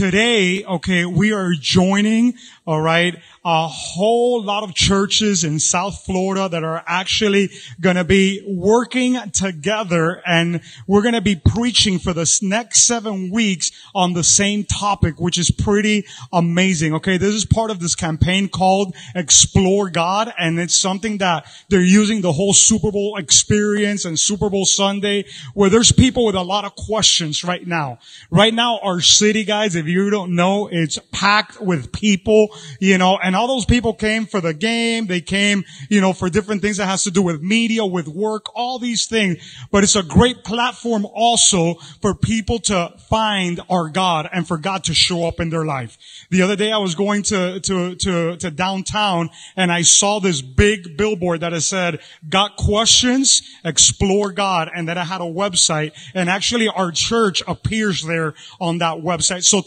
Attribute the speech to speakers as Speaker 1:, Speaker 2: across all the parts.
Speaker 1: today, okay, we are joining, all right, a whole lot of churches in South Florida that are actually going to be working together and we're going to be preaching for the next seven weeks on the same topic, which is pretty amazing. Okay. This is part of this campaign called Explore God. And it's something that they're using the whole Super Bowl experience and Super Bowl Sunday where there's people with a lot of questions right now. Right now, our city, guys, if you don't know, it's packed with people, you know, and all those people came for the game. They came, you know, for different things that has to do with media, with work, all these things. But it's a great platform also for people to find our God and for God to show up in their life. The other day I was going to, to, to, to downtown and I saw this big billboard that had said, got questions, explore God. And then I had a website and actually our church appears there on that website. So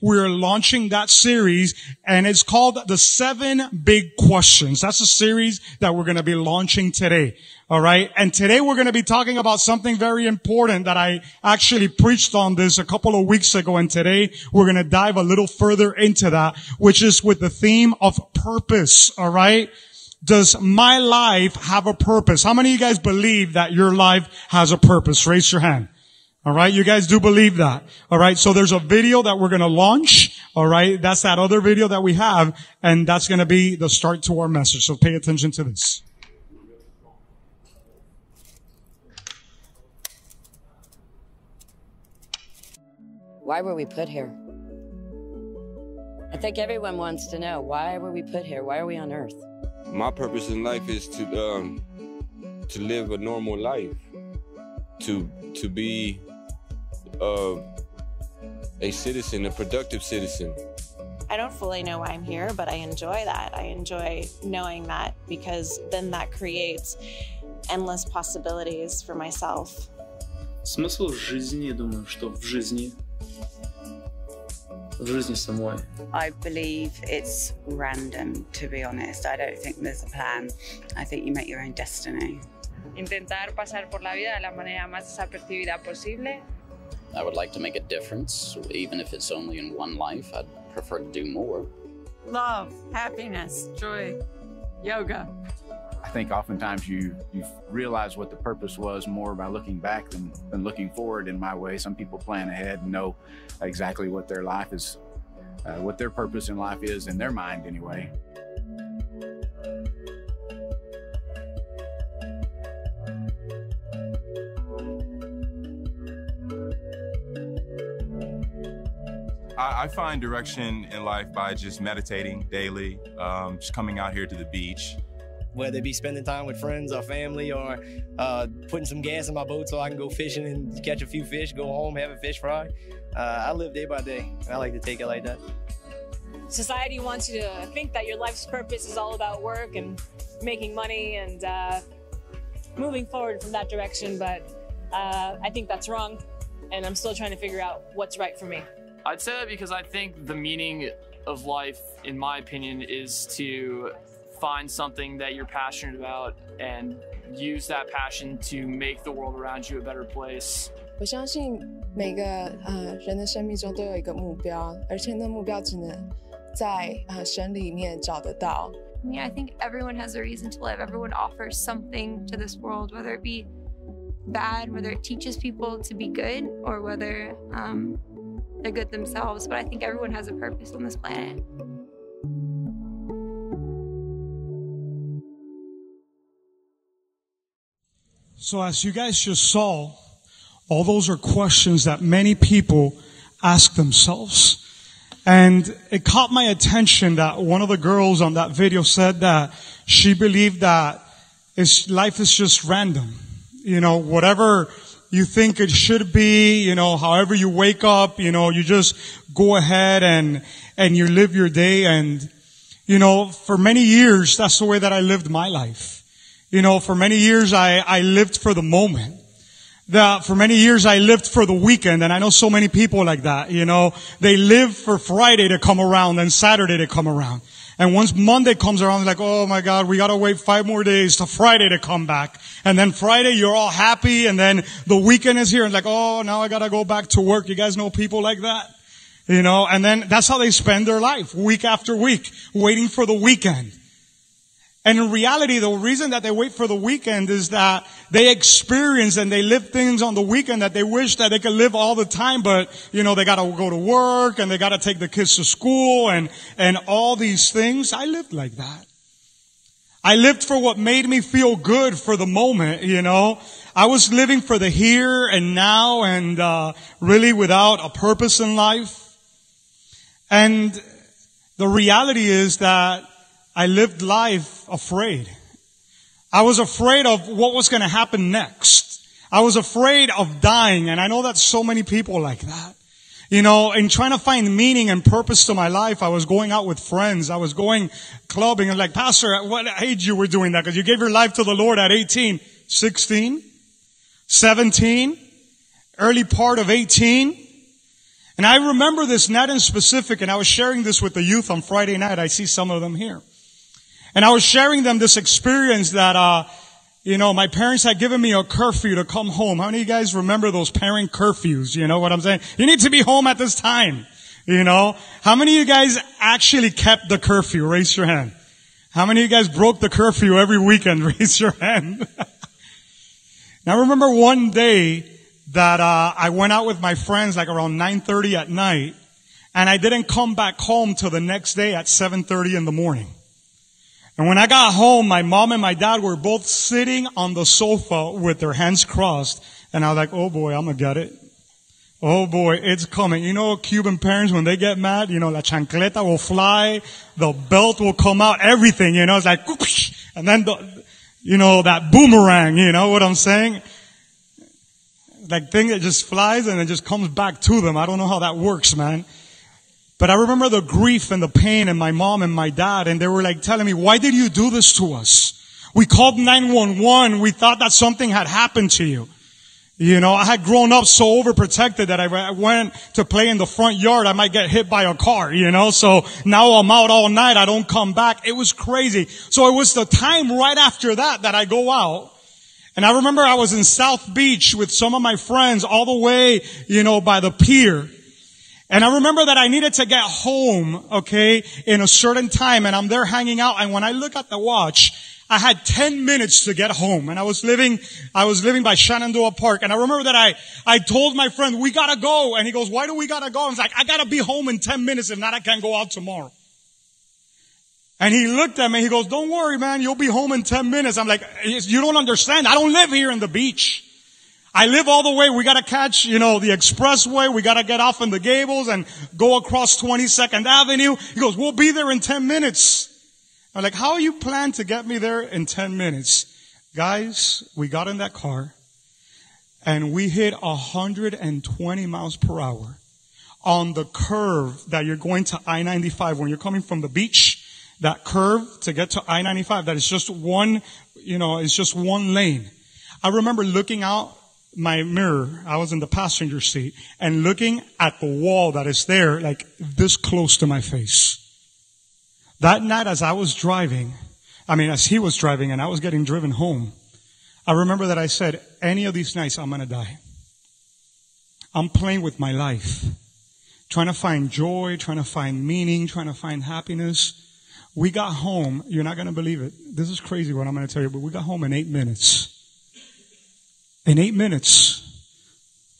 Speaker 1: we're launching that series and it's called the seven big questions. That's a series that we're going to be launching today. All right. And today we're going to be talking about something very important that I actually preached on this a couple of weeks ago. And today we're going to dive a little further into that, which is with the theme of purpose. All right. Does my life have a purpose? How many of you guys believe that your life has a purpose? Raise your hand. All right. You guys do believe that. All right. So there's a video that we're going to launch. All right. That's that other video that we have. And that's going to be the start to our message. So pay attention to this.
Speaker 2: Why were we put here? I think everyone wants to know why were we put here? Why are we on earth?
Speaker 3: My purpose in life is to um, to live a normal life, to to be uh, a citizen, a productive citizen.
Speaker 4: I don't fully know why I'm here, but I enjoy that. I enjoy knowing that because then that creates endless possibilities for myself.
Speaker 5: Смысл жизни, я думаю, что в жизни, в жизни самой.
Speaker 6: I believe it's random, to be honest. I don't think there's a plan. I think you make your own destiny.
Speaker 7: Intentar pasar por la vida de la manera más desapercibida posible.
Speaker 8: I would like to make a difference, even if it's only in one life. I'd prefer to do more.
Speaker 9: Love, happiness, joy, yoga.
Speaker 10: I think oftentimes you you realize what the purpose was more by looking back than, than looking forward. In my way, some people plan ahead and know exactly what their life is, uh, what their purpose in life is in their mind anyway.
Speaker 11: I, I find direction in life by just meditating daily, um, just coming out here to the beach.
Speaker 12: Whether it be spending time with friends or family or uh, putting some gas in my boat so I can go fishing and catch a few fish, go home, have a fish fry. Uh, I live day by day. I like to take it like that.
Speaker 13: Society wants you to think that your life's purpose is all about work and making money and uh, moving forward from that direction, but uh, I think that's wrong, and I'm still trying to figure out what's right for me.
Speaker 14: I'd say that because I think the meaning of life, in my opinion, is to find something that you're passionate about and use that passion to make the world around you a better place.
Speaker 15: 我相信每个呃人的生命中都有一个目标，而且那目标只能在呃神里面找得到。
Speaker 16: I mean, I think everyone has a reason to live. Everyone offers something to this world, whether it be bad, whether it teaches people to be good, or whether um, they're good themselves. But I think everyone has a purpose on this planet.
Speaker 1: So as you guys just saw, all those are questions that many people ask themselves. And it caught my attention that one of the girls on that video said that she believed that life is just random. You know, whatever you think it should be, you know, however you wake up, you know, you just go ahead and, and you live your day. And, you know, for many years, that's the way that I lived my life. You know, for many years, I, I lived for the moment. That for many years I lived for the weekend and I know so many people like that, you know, they live for Friday to come around and Saturday to come around. And once Monday comes around, like, oh my God, we gotta wait five more days to Friday to come back. And then Friday, you're all happy. And then the weekend is here and like, oh, now I gotta go back to work. You guys know people like that? You know, and then that's how they spend their life, week after week, waiting for the weekend. And in reality, the reason that they wait for the weekend is that they experience and they live things on the weekend that they wish that they could live all the time, but, you know, they gotta go to work and they gotta take the kids to school and, and all these things. I lived like that. I lived for what made me feel good for the moment, you know. I was living for the here and now and, uh, really without a purpose in life. And the reality is that I lived life afraid. I was afraid of what was going to happen next. I was afraid of dying, and I know that so many people like that. You know, in trying to find meaning and purpose to my life, I was going out with friends. I was going clubbing and like, Pastor, at what age you were doing that? Because you gave your life to the Lord at 18, 16, 17, early part of 18. And I remember this not in specific, and I was sharing this with the youth on Friday night. I see some of them here. And I was sharing them this experience that, uh, you know, my parents had given me a curfew to come home. How many of you guys remember those parent curfews? You know what I'm saying? You need to be home at this time. You know? How many of you guys actually kept the curfew? Raise your hand. How many of you guys broke the curfew every weekend? Raise your hand. now I remember one day that, uh, I went out with my friends like around 9.30 at night and I didn't come back home till the next day at 7.30 in the morning. And when I got home, my mom and my dad were both sitting on the sofa with their hands crossed. And I was like, oh boy, I'm gonna get it. Oh boy, it's coming. You know, Cuban parents, when they get mad, you know, la chancleta will fly, the belt will come out, everything, you know, it's like, whoosh, and then the, you know, that boomerang, you know what I'm saying? That thing that just flies and it just comes back to them. I don't know how that works, man. But I remember the grief and the pain and my mom and my dad and they were like telling me, why did you do this to us? We called 911. We thought that something had happened to you. You know, I had grown up so overprotected that I went to play in the front yard. I might get hit by a car, you know, so now I'm out all night. I don't come back. It was crazy. So it was the time right after that that I go out. And I remember I was in South Beach with some of my friends all the way, you know, by the pier. And I remember that I needed to get home, okay, in a certain time and I'm there hanging out and when I look at the watch, I had 10 minutes to get home and I was living, I was living by Shenandoah Park and I remember that I, I told my friend, we gotta go. And he goes, why do we gotta go? I was like, I gotta be home in 10 minutes. If not, I can't go out tomorrow. And he looked at me, he goes, don't worry, man, you'll be home in 10 minutes. I'm like, you don't understand. I don't live here in the beach. I live all the way. We gotta catch, you know, the expressway. We gotta get off in the Gables and go across 22nd Avenue. He goes, we'll be there in 10 minutes. I'm like, how you plan to get me there in 10 minutes? Guys, we got in that car and we hit 120 miles per hour on the curve that you're going to I-95 when you're coming from the beach. That curve to get to I-95, that is just one, you know, it's just one lane. I remember looking out my mirror, I was in the passenger seat and looking at the wall that is there, like this close to my face. That night as I was driving, I mean, as he was driving and I was getting driven home, I remember that I said, any of these nights I'm gonna die. I'm playing with my life. Trying to find joy, trying to find meaning, trying to find happiness. We got home, you're not gonna believe it. This is crazy what I'm gonna tell you, but we got home in eight minutes in eight minutes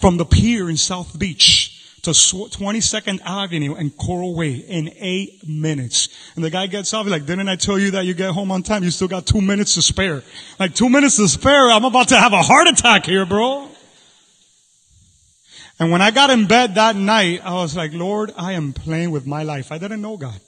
Speaker 1: from the pier in South Beach to 22nd Avenue and Coral Way in eight minutes. And the guy gets off, he's like, didn't I tell you that you get home on time? You still got two minutes to spare. Like two minutes to spare. I'm about to have a heart attack here, bro. And when I got in bed that night, I was like, Lord, I am playing with my life. I didn't know God.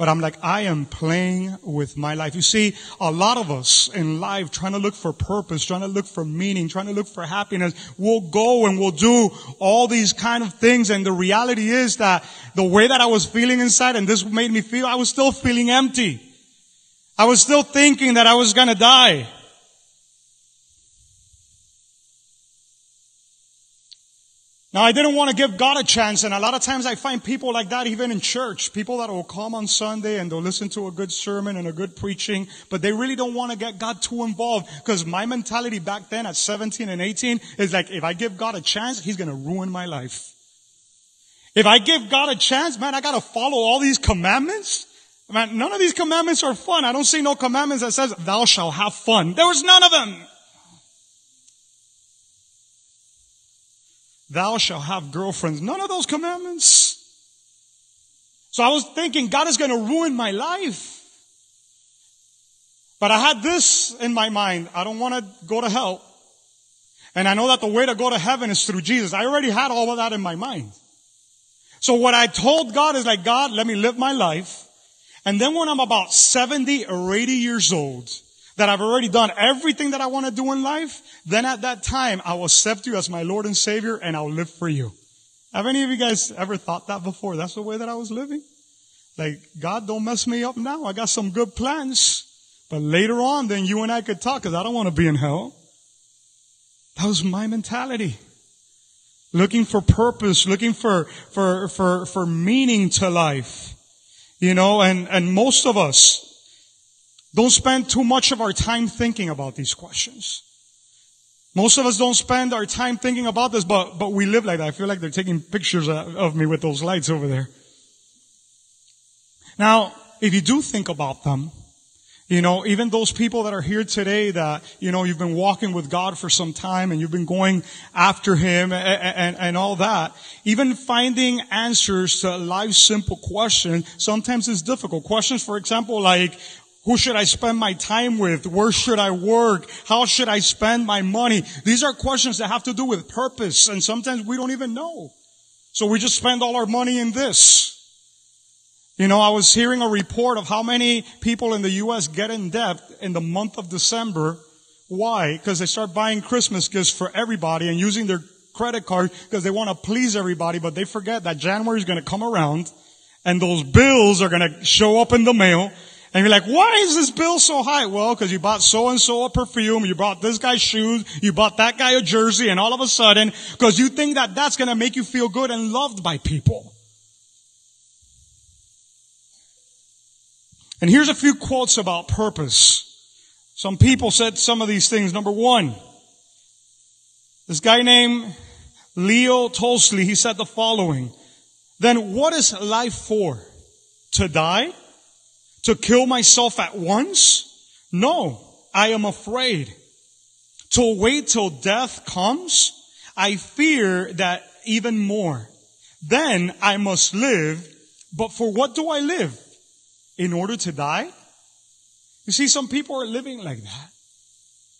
Speaker 1: But I'm like, I am playing with my life. You see, a lot of us in life trying to look for purpose, trying to look for meaning, trying to look for happiness, we'll go and we'll do all these kind of things. And the reality is that the way that I was feeling inside, and this made me feel, I was still feeling empty. I was still thinking that I was gonna die. Now I didn't want to give God a chance and a lot of times I find people like that even in church. People that will come on Sunday and they'll listen to a good sermon and a good preaching, but they really don't want to get God too involved because my mentality back then at 17 and 18 is like, if I give God a chance, He's going to ruin my life. If I give God a chance, man, I gotta follow all these commandments. Man, none of these commandments are fun. I don't see no commandments that says, thou shalt have fun. There was none of them. Thou shalt have girlfriends. None of those commandments. So I was thinking, God is gonna ruin my life. But I had this in my mind. I don't want to go to hell. And I know that the way to go to heaven is through Jesus. I already had all of that in my mind. So what I told God is like, God, let me live my life. And then when I'm about 70 or 80 years old, that I've already done everything that I want to do in life, then at that time, I will accept you as my Lord and Savior and I'll live for you. Have any of you guys ever thought that before? That's the way that I was living? Like, God, don't mess me up now. I got some good plans. But later on, then you and I could talk because I don't want to be in hell. That was my mentality. Looking for purpose, looking for, for, for, for meaning to life. You know, and, and most of us don't spend too much of our time thinking about these questions. Most of us don't spend our time thinking about this, but, but we live like that. I feel like they're taking pictures of me with those lights over there. Now, if you do think about them, you know, even those people that are here today that, you know, you've been walking with God for some time and you've been going after Him and, and, and all that, even finding answers to life's simple questions sometimes is difficult. Questions, for example, like, who should I spend my time with? Where should I work? How should I spend my money? These are questions that have to do with purpose and sometimes we don't even know. So we just spend all our money in this. You know, I was hearing a report of how many people in the U.S. get in debt in the month of December. Why? Because they start buying Christmas gifts for everybody and using their credit card because they want to please everybody, but they forget that January is going to come around and those bills are going to show up in the mail. And you're like, why is this bill so high? Well, because you bought so and so a perfume, you bought this guy's shoes, you bought that guy a jersey, and all of a sudden, because you think that that's going to make you feel good and loved by people. And here's a few quotes about purpose. Some people said some of these things. Number one, this guy named Leo Tolstoy, he said the following. Then what is life for? To die? To kill myself at once? No, I am afraid. To wait till death comes? I fear that even more. Then I must live, but for what do I live? in order to die? You see, some people are living like that.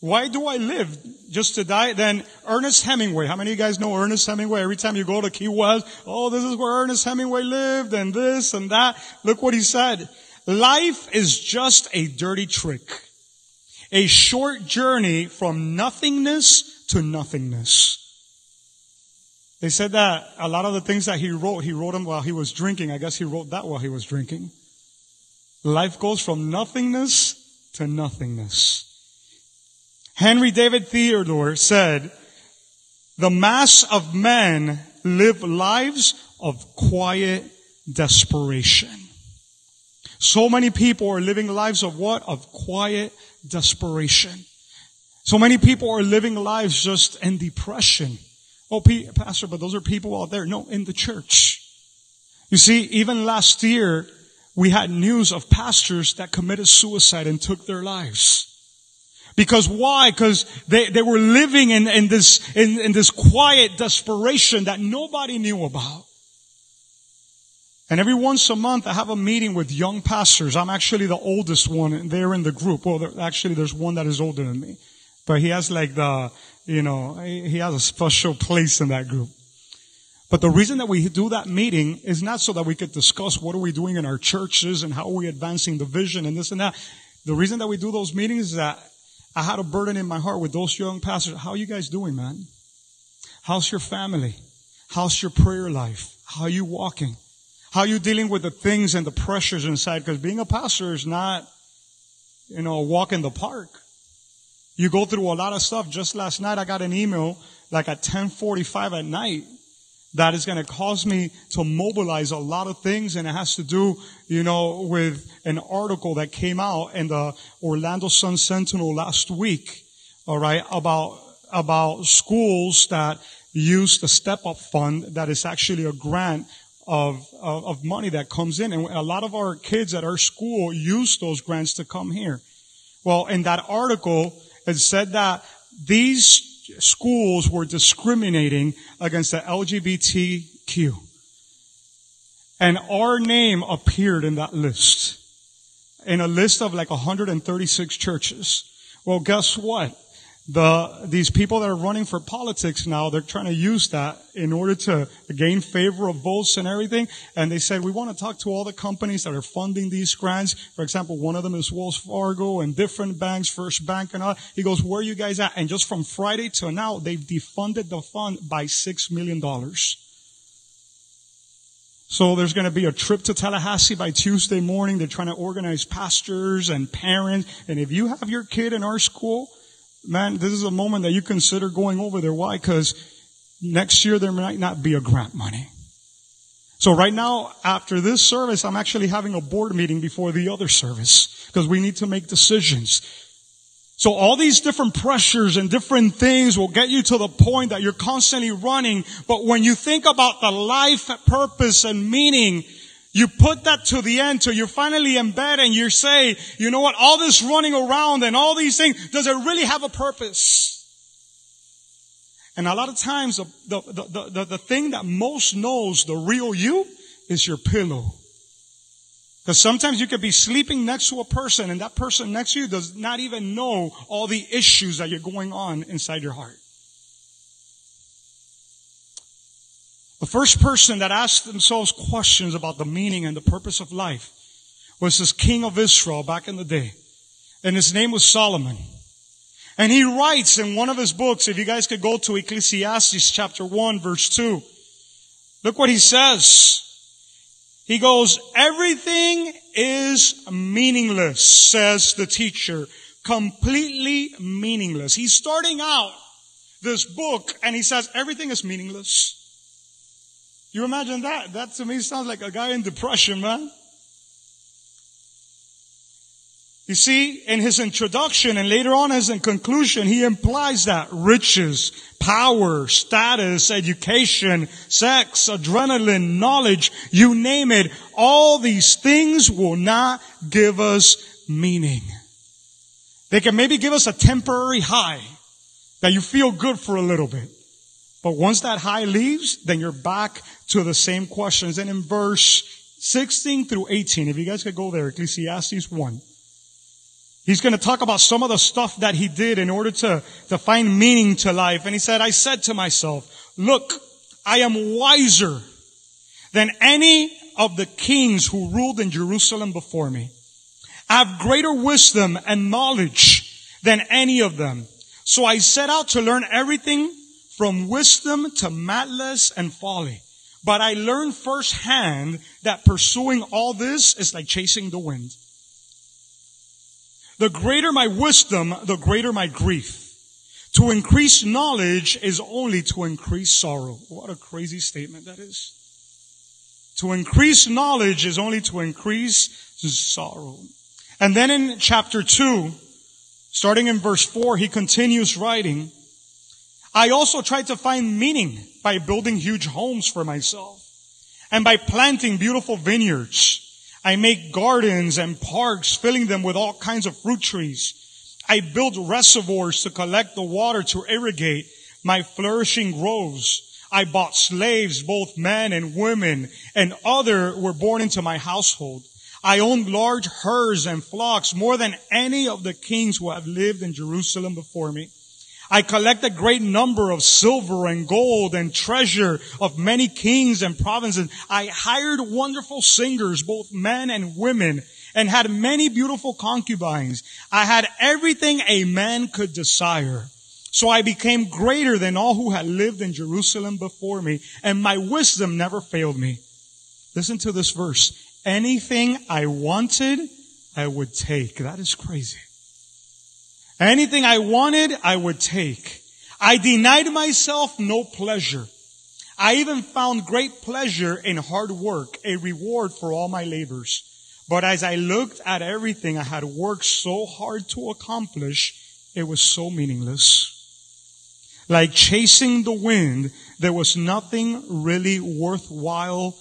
Speaker 1: Why do I live just to die? Then Ernest Hemingway. How many of you guys know Ernest Hemingway? Every time you go to Key West, oh, this is where Ernest Hemingway lived and this and that. Look what he said. Life is just a dirty trick. A short journey from nothingness to nothingness. They said that a lot of the things that he wrote, he wrote them while he was drinking. I guess he wrote that while he was drinking. Life goes from nothingness to nothingness. Henry David Theodore said, the mass of men live lives of quiet desperation. So many people are living lives of what? Of quiet desperation. So many people are living lives just in depression. Oh, Pastor, but those are people out there. No, in the church. You see, even last year, we had news of pastors that committed suicide and took their lives. Because why? Because they, they were living in, in this, in, in this quiet desperation that nobody knew about. And every once a month I have a meeting with young pastors. I'm actually the oldest one there in the group. Well, there, actually there's one that is older than me. But he has like the, you know, he has a special place in that group. But the reason that we do that meeting is not so that we could discuss what are we doing in our churches and how are we advancing the vision and this and that. The reason that we do those meetings is that I had a burden in my heart with those young pastors. How are you guys doing, man? How's your family? How's your prayer life? How are you walking? How you dealing with the things and the pressures inside? Because being a pastor is not, you know, a walk in the park. You go through a lot of stuff. Just last night I got an email like at 1045 at night that is going to cause me to mobilize a lot of things and it has to do, you know, with an article that came out in the Orlando Sun Sentinel last week, all right, about, about schools that use the step up fund that is actually a grant of, of, of money that comes in. And a lot of our kids at our school use those grants to come here. Well, in that article, it said that these schools were discriminating against the LGBTQ. And our name appeared in that list. In a list of like 136 churches. Well, guess what? The, these people that are running for politics now, they're trying to use that in order to gain favor of votes and everything. And they said, we want to talk to all the companies that are funding these grants. For example, one of them is Wells Fargo and different banks, First Bank and all. He goes, where are you guys at? And just from Friday to now, they've defunded the fund by $6 million. So there's going to be a trip to Tallahassee by Tuesday morning. They're trying to organize pastors and parents. And if you have your kid in our school, man, this is a moment that you consider going over there. Why? Because next year there might not be a grant money. So right now, after this service, I'm actually having a board meeting before the other service because we need to make decisions. So all these different pressures and different things will get you to the point that you're constantly running. But when you think about the life purpose and meaning, you put that to the end till you're finally in bed and you say, you know what, all this running around and all these things, does it really have a purpose? And a lot of times the, the, the, the, the thing that most knows the real you is your pillow. Because sometimes you could be sleeping next to a person and that person next to you does not even know all the issues that you're going on inside your heart. The first person that asked themselves questions about the meaning and the purpose of life was this king of Israel back in the day. And his name was Solomon. And he writes in one of his books, if you guys could go to Ecclesiastes chapter 1 verse 2, look what he says. He goes, everything is meaningless, says the teacher. Completely meaningless. He's starting out this book and he says everything is meaningless. You imagine that? That to me sounds like a guy in depression, man. You see, in his introduction and later on as in conclusion, he implies that riches, power, status, education, sex, adrenaline, knowledge, you name it, all these things will not give us meaning. They can maybe give us a temporary high that you feel good for a little bit. But once that high leaves, then you're back to the same questions. And in verse 16 through 18, if you guys could go there, Ecclesiastes 1. He's going to talk about some of the stuff that he did in order to, to find meaning to life. And he said, I said to myself, look, I am wiser than any of the kings who ruled in Jerusalem before me. I have greater wisdom and knowledge than any of them. So I set out to learn everything from wisdom to madness and folly. But I learned firsthand that pursuing all this is like chasing the wind. The greater my wisdom, the greater my grief. To increase knowledge is only to increase sorrow. What a crazy statement that is. To increase knowledge is only to increase sorrow. And then in chapter 2, starting in verse 4, he continues writing, I also tried to find meaning by building huge homes for myself and by planting beautiful vineyards. I make gardens and parks, filling them with all kinds of fruit trees. I build reservoirs to collect the water to irrigate my flourishing groves. I bought slaves, both men and women, and other were born into my household. I owned large herds and flocks, more than any of the kings who have lived in Jerusalem before me. I collect a great number of silver and gold and treasure of many kings and provinces. I hired wonderful singers, both men and women, and had many beautiful concubines. I had everything a man could desire. So I became greater than all who had lived in Jerusalem before me, and my wisdom never failed me. Listen to this verse. Anything I wanted, I would take. That is crazy. Anything I wanted, I would take. I denied myself no pleasure. I even found great pleasure in hard work, a reward for all my labors. But as I looked at everything I had worked so hard to accomplish, it was so meaningless. Like chasing the wind, there was nothing really worthwhile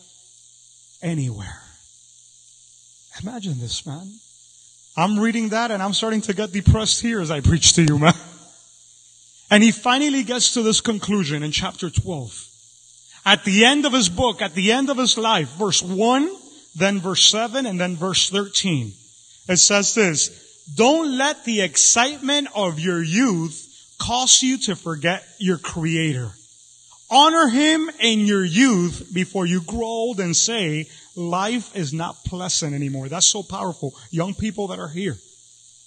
Speaker 1: anywhere. Imagine this, man. I'm reading that and I'm starting to get depressed here as I preach to you, man. And he finally gets to this conclusion in chapter 12. At the end of his book, at the end of his life, verse 1, then verse 7, and then verse 13. It says this, don't let the excitement of your youth cause you to forget your creator. Honor him in your youth before you grow old and say, life is not pleasant anymore. That's so powerful. Young people that are here.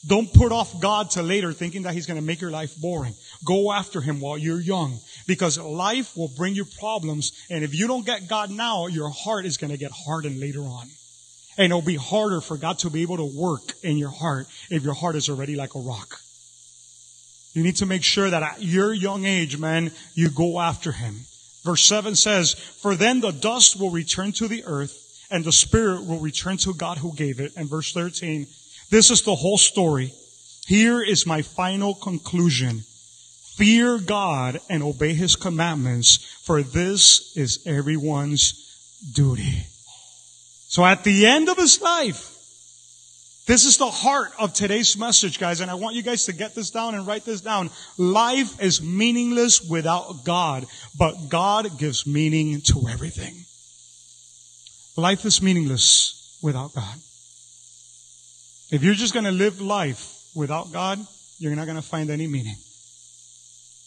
Speaker 1: Don't put off God to later thinking that he's going to make your life boring. Go after him while you're young because life will bring you problems. And if you don't get God now, your heart is going to get hardened later on. And it'll be harder for God to be able to work in your heart if your heart is already like a rock. You need to make sure that at your young age, man, you go after him. Verse 7 says, For then the dust will return to the earth and the spirit will return to God who gave it. And verse 13, this is the whole story. Here is my final conclusion. Fear God and obey his commandments, for this is everyone's duty. So at the end of his life, this is the heart of today's message, guys, and I want you guys to get this down and write this down. Life is meaningless without God, but God gives meaning to everything. Life is meaningless without God. If you're just going to live life without God, you're not going to find any meaning.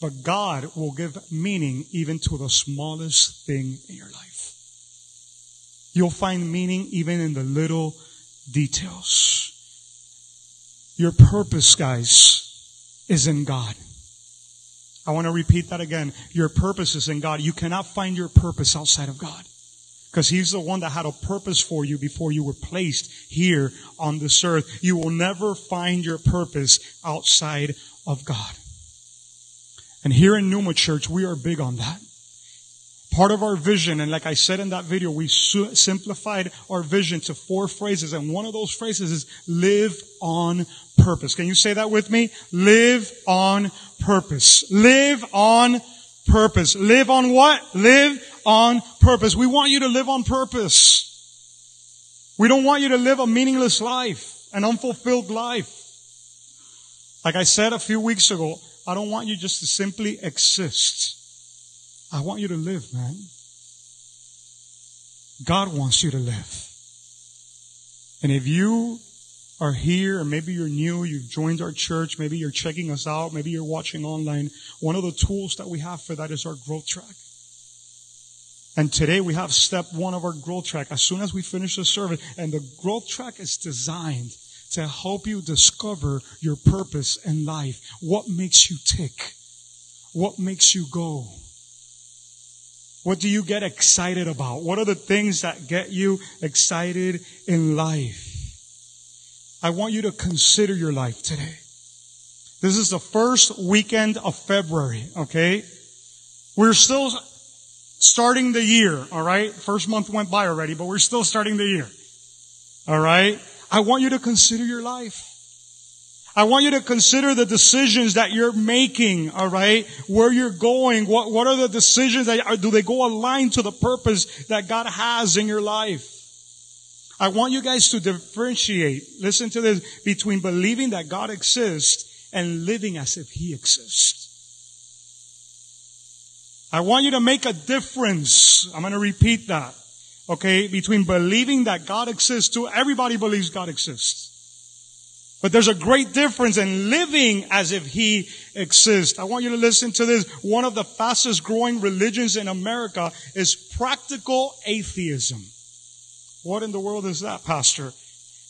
Speaker 1: But God will give meaning even to the smallest thing in your life. You'll find meaning even in the little details. Your purpose, guys, is in God. I want to repeat that again. Your purpose is in God. You cannot find your purpose outside of God. Because he's the one that had a purpose for you before you were placed here on this earth. You will never find your purpose outside of God. And here in Numa Church, we are big on that. Part of our vision, and like I said in that video, we simplified our vision to four phrases, and one of those phrases is live on purpose. Can you say that with me? Live on purpose. Live on purpose. Live on what? Live on purpose. We want you to live on purpose. We don't want you to live a meaningless life, an unfulfilled life. Like I said a few weeks ago, I don't want you just to simply exist. I want you to live, man. God wants you to live. And if you are here and maybe you're new, you've joined our church, maybe you're checking us out, maybe you're watching online, one of the tools that we have for that is our growth track. And today we have step one of our growth track as soon as we finish the service. And the growth track is designed to help you discover your purpose in life. What makes you tick? What makes you go? What do you get excited about? What are the things that get you excited in life? I want you to consider your life today. This is the first weekend of February, okay? We're still starting the year, alright? First month went by already, but we're still starting the year. Alright? I want you to consider your life. I want you to consider the decisions that you're making, alright? Where you're going, what, what are the decisions that are, do they go aligned to the purpose that God has in your life? I want you guys to differentiate, listen to this, between believing that God exists and living as if He exists. I want you to make a difference. I'm going to repeat that. Okay, between believing that God exists to everybody believes God exists. But there's a great difference in living as if He exists. I want you to listen to this. One of the fastest growing religions in America is practical atheism. What in the world is that, Pastor?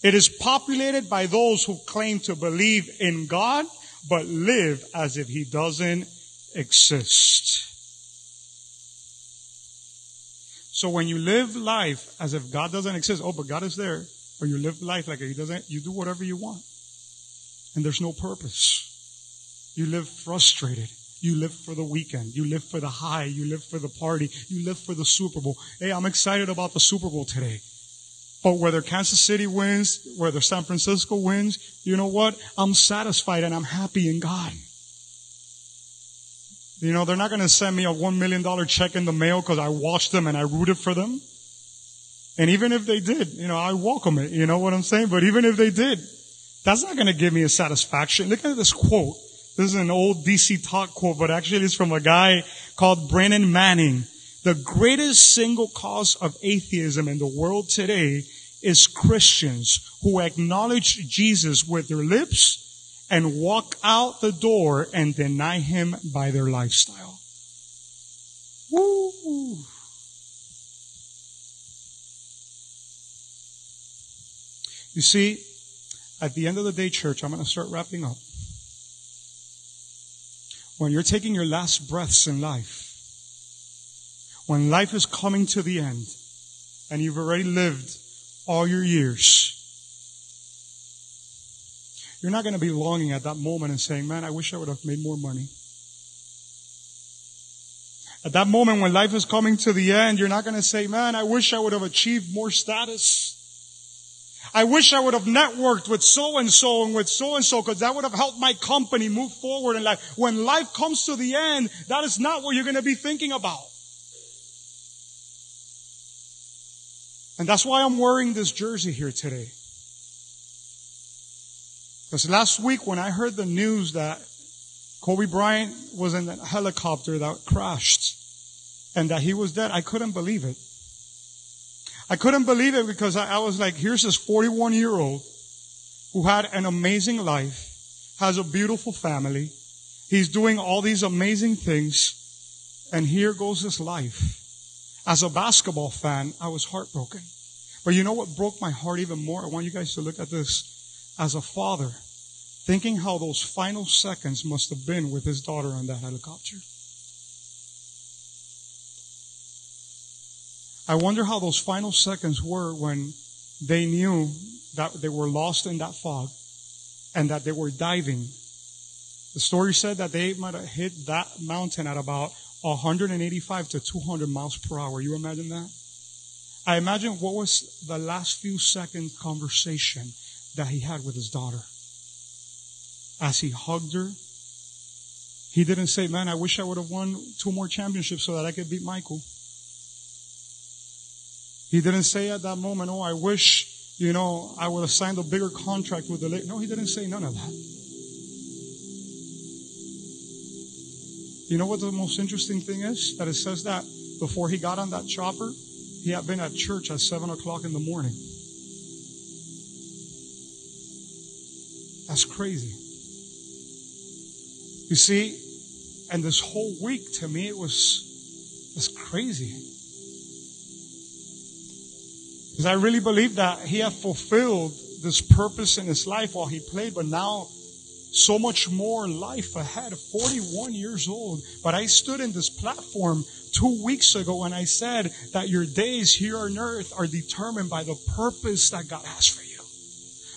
Speaker 1: It is populated by those who claim to believe in God, but live as if He doesn't exist. So when you live life as if God doesn't exist, oh, but God is there, or you live life like He doesn't, you do whatever you want. And there's no purpose. You live frustrated. You live for the weekend. You live for the high. You live for the party. You live for the Super Bowl. Hey, I'm excited about the Super Bowl today. But whether Kansas City wins, whether San Francisco wins, you know what? I'm satisfied and I'm happy in God. You know, they're not going to send me a $1 million check in the mail because I watched them and I rooted for them. And even if they did, you know, I welcome it. You know what I'm saying? But even if they did, that's not going to give me a satisfaction. Look at this quote. This is an old DC talk quote, but actually it's from a guy called Brennan Manning. The greatest single cause of atheism in the world today is Christians who acknowledge Jesus with their lips and walk out the door and deny him by their lifestyle. Woo! You see, at the end of the day, church, I'm going to start wrapping up. When you're taking your last breaths in life, when life is coming to the end, and you've already lived all your years, you're not going to be longing at that moment and saying, man, I wish I would have made more money. At that moment when life is coming to the end, you're not going to say, man, I wish I would have achieved more status. I wish I would have networked with so and so and with so and so because that would have helped my company move forward in life. When life comes to the end, that is not what you're going to be thinking about. And that's why I'm wearing this jersey here today. Because last week when I heard the news that Kobe Bryant was in a helicopter that crashed and that he was dead, I couldn't believe it. I couldn't believe it because I, I was like, here's this 41 year old who had an amazing life, has a beautiful family. He's doing all these amazing things. And here goes his life. As a basketball fan, I was heartbroken. But you know what broke my heart even more? I want you guys to look at this. As a father, thinking how those final seconds must have been with his daughter on that helicopter. I wonder how those final seconds were when they knew that they were lost in that fog and that they were diving. The story said that they might have hit that mountain at about 185 to 200 miles per hour. You imagine that? I imagine what was the last few second conversation that he had with his daughter. As he hugged her, he didn't say, man, I wish I would have won two more championships so that I could beat Michael. He didn't say at that moment, oh, I wish, you know, I would have signed a bigger contract with the late. No, he didn't say none of that. You know what the most interesting thing is? That it says that before he got on that chopper, he had been at church at seven o'clock in the morning. That's crazy. You see, and this whole week to me it was it's crazy. Because I really believe that he had fulfilled this purpose in his life while he played, but now so much more life ahead. 41 years old. But I stood in this platform two weeks ago and I said that your days here on earth are determined by the purpose that God has for you.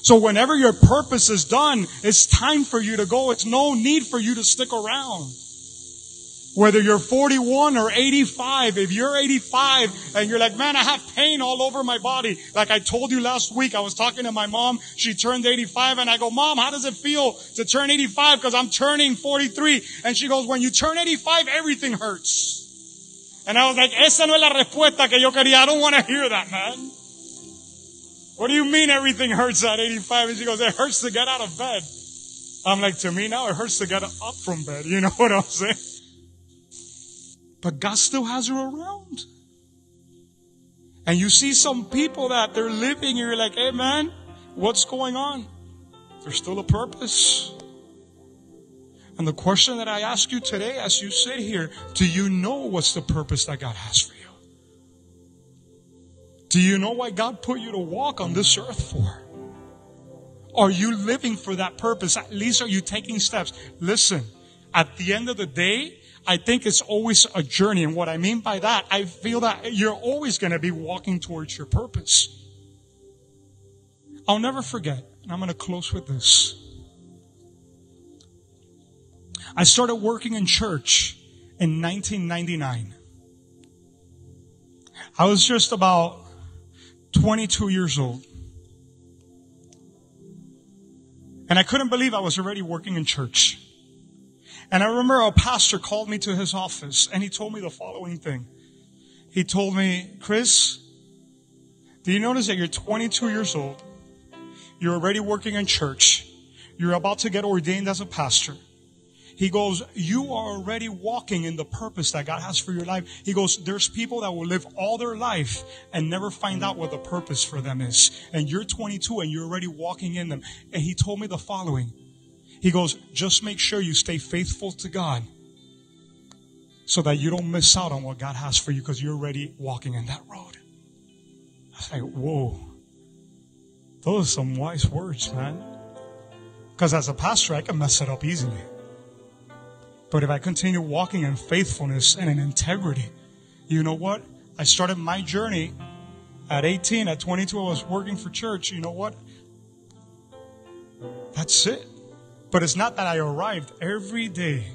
Speaker 1: So whenever your purpose is done, it's time for you to go. It's no need for you to stick around. Whether you're 41 or 85, if you're 85 and you're like, man, I have pain all over my body. Like I told you last week, I was talking to my mom. She turned 85 and I go, mom, how does it feel to turn 85? Cause I'm turning 43. And she goes, when you turn 85, everything hurts. And I was like, esa no es la respuesta que yo quería. I don't want to hear that, man. What do you mean everything hurts at 85? And she goes, it hurts to get out of bed. I'm like, to me now, it hurts to get up from bed. You know what I'm saying? But God still has her around. And you see some people that they're living, and you're like, hey man, what's going on? There's still a purpose. And the question that I ask you today as you sit here, do you know what's the purpose that God has for you? Do you know why God put you to walk on this earth for? Are you living for that purpose? At least are you taking steps? Listen, at the end of the day, I think it's always a journey. And what I mean by that, I feel that you're always going to be walking towards your purpose. I'll never forget, and I'm going to close with this. I started working in church in 1999. I was just about 22 years old. And I couldn't believe I was already working in church. And I remember a pastor called me to his office and he told me the following thing. He told me, Chris, Do you notice that you're 22 years old? You're already working in church. You're about to get ordained as a pastor. He goes, you are already walking in the purpose that God has for your life. He goes, there's people that will live all their life and never find out what the purpose for them is. And you're 22 and you're already walking in them. And he told me the following. He goes, just make sure you stay faithful to God so that you don't miss out on what God has for you because you're already walking in that road. I was like, whoa. Those are some wise words, man. Because as a pastor, I can mess it up easily. But if I continue walking in faithfulness and in integrity, you know what? I started my journey at 18. At 22, I was working for church. You know what? That's it. But it's not that I arrived every day.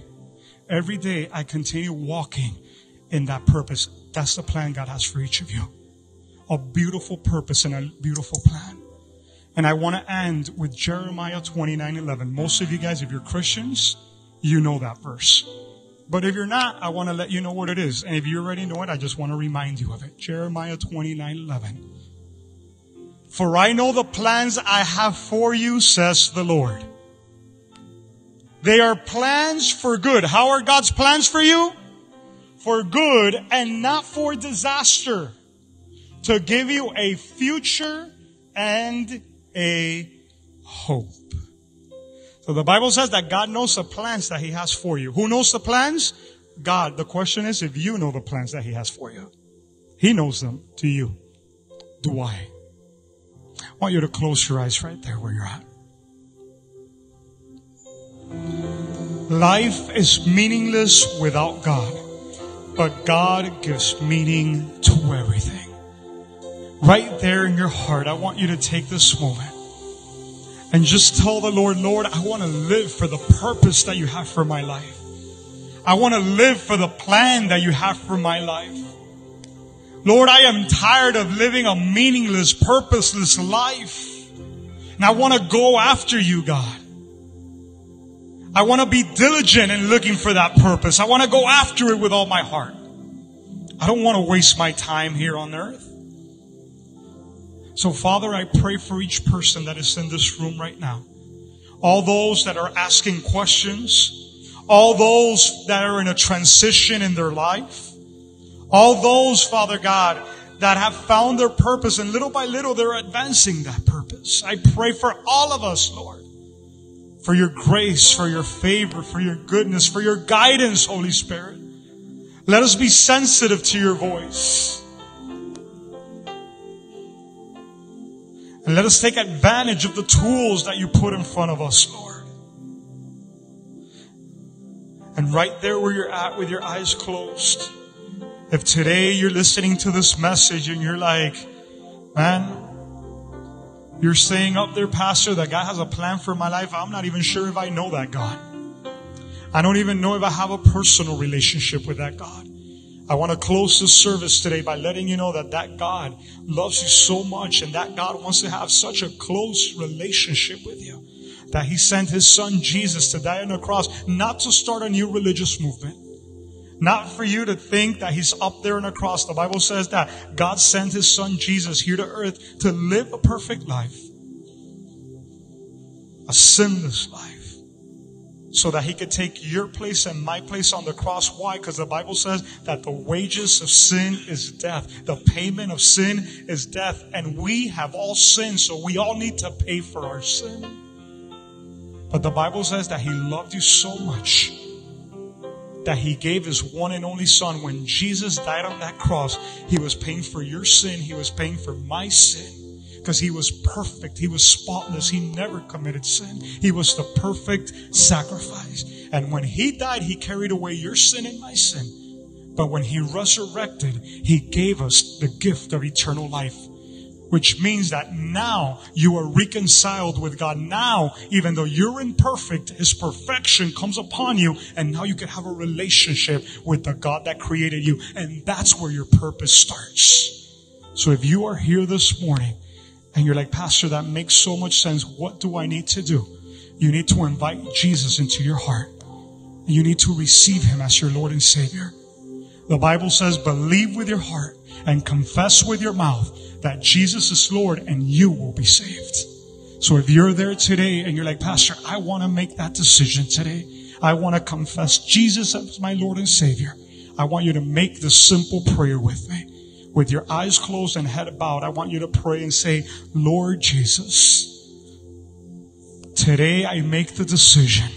Speaker 1: Every day I continue walking in that purpose. That's the plan God has for each of you. A beautiful purpose and a beautiful plan. And I want to end with Jeremiah 29 11. Most of you guys, if you're Christians, you know that verse. But if you're not, I want to let you know what it is. And if you already know it, I just want to remind you of it. Jeremiah 29 11. For I know the plans I have for you, says the Lord. They are plans for good. How are God's plans for you? For good and not for disaster. To give you a future and a hope. So the Bible says that God knows the plans that He has for you. Who knows the plans? God. The question is if you know the plans that He has for you. He knows them to you. Do I? I want you to close your eyes right there where you're at. Life is meaningless without God, but God gives meaning to everything. Right there in your heart, I want you to take this moment and just tell the Lord, Lord, I want to live for the purpose that you have for my life. I want to live for the plan that you have for my life. Lord, I am tired of living a meaningless, purposeless life. And I want to go after you, God. I want to be diligent in looking for that purpose. I want to go after it with all my heart. I don't want to waste my time here on earth. So, Father, I pray for each person that is in this room right now. All those that are asking questions, all those that are in a transition in their life, all those, Father God, that have found their purpose and little by little they're advancing that purpose. I pray for all of us, Lord, for your grace, for your favor, for your goodness, for your guidance, Holy Spirit. Let us be sensitive to your voice. And let us take advantage of the tools that you put in front of us, Lord. And right there where you're at with your eyes closed, if today you're listening to this message and you're like, man, you're saying up there, Pastor, that God has a plan for my life. I'm not even sure if I know that God. I don't even know if I have a personal relationship with that God. I want to close this service today by letting you know that that God loves you so much and that God wants to have such a close relationship with you that he sent his son Jesus to die on the cross, not to start a new religious movement. Not for you to think that he's up there on the cross. The Bible says that God sent his son Jesus here to earth to live a perfect life. A sinless life so that he could take your place and my place on the cross. Why? Because the Bible says that the wages of sin is death. The payment of sin is death. And we have all sinned, so we all need to pay for our sin. But the Bible says that he loved you so much that he gave his one and only son. When Jesus died on that cross, he was paying for your sin. He was paying for my sin because he was perfect. He was spotless. He never committed sin. He was the perfect sacrifice. And when he died, he carried away your sin and my sin. But when he resurrected, he gave us the gift of eternal life. Which means that now you are reconciled with God. Now, even though you're imperfect, His perfection comes upon you, and now you can have a relationship with the God that created you. And that's where your purpose starts. So if you are here this morning and you're like, Pastor, that makes so much sense. What do I need to do? You need to invite Jesus into your heart. You need to receive him as your Lord and Savior. The Bible says, believe with your heart and confess with your mouth that Jesus is Lord and you will be saved. So if you're there today and you're like, Pastor, I want to make that decision today. I want to confess Jesus as my Lord and Savior. I want you to make this simple prayer with me. With your eyes closed and head bowed, I want you to pray and say, Lord Jesus, today I make the decision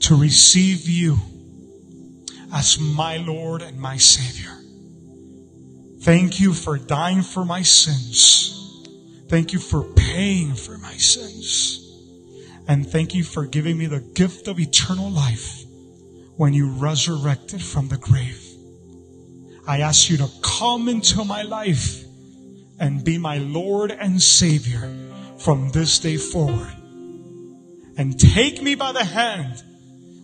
Speaker 1: to receive you as my Lord and my Savior. Thank you for dying for my sins. Thank you for paying for my sins. And thank you for giving me the gift of eternal life when you resurrected from the grave. I ask you to come into my life and be my Lord and Savior from this day forward. And take me by the hand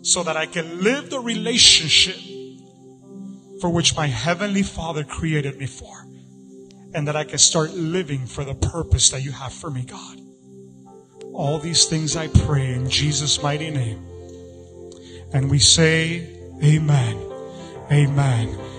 Speaker 1: so that I can live the relationship for which my Heavenly Father created me for. And that I can start living for the purpose that you have for me, God. All these things I pray in Jesus' mighty name. And we say, Amen. Amen.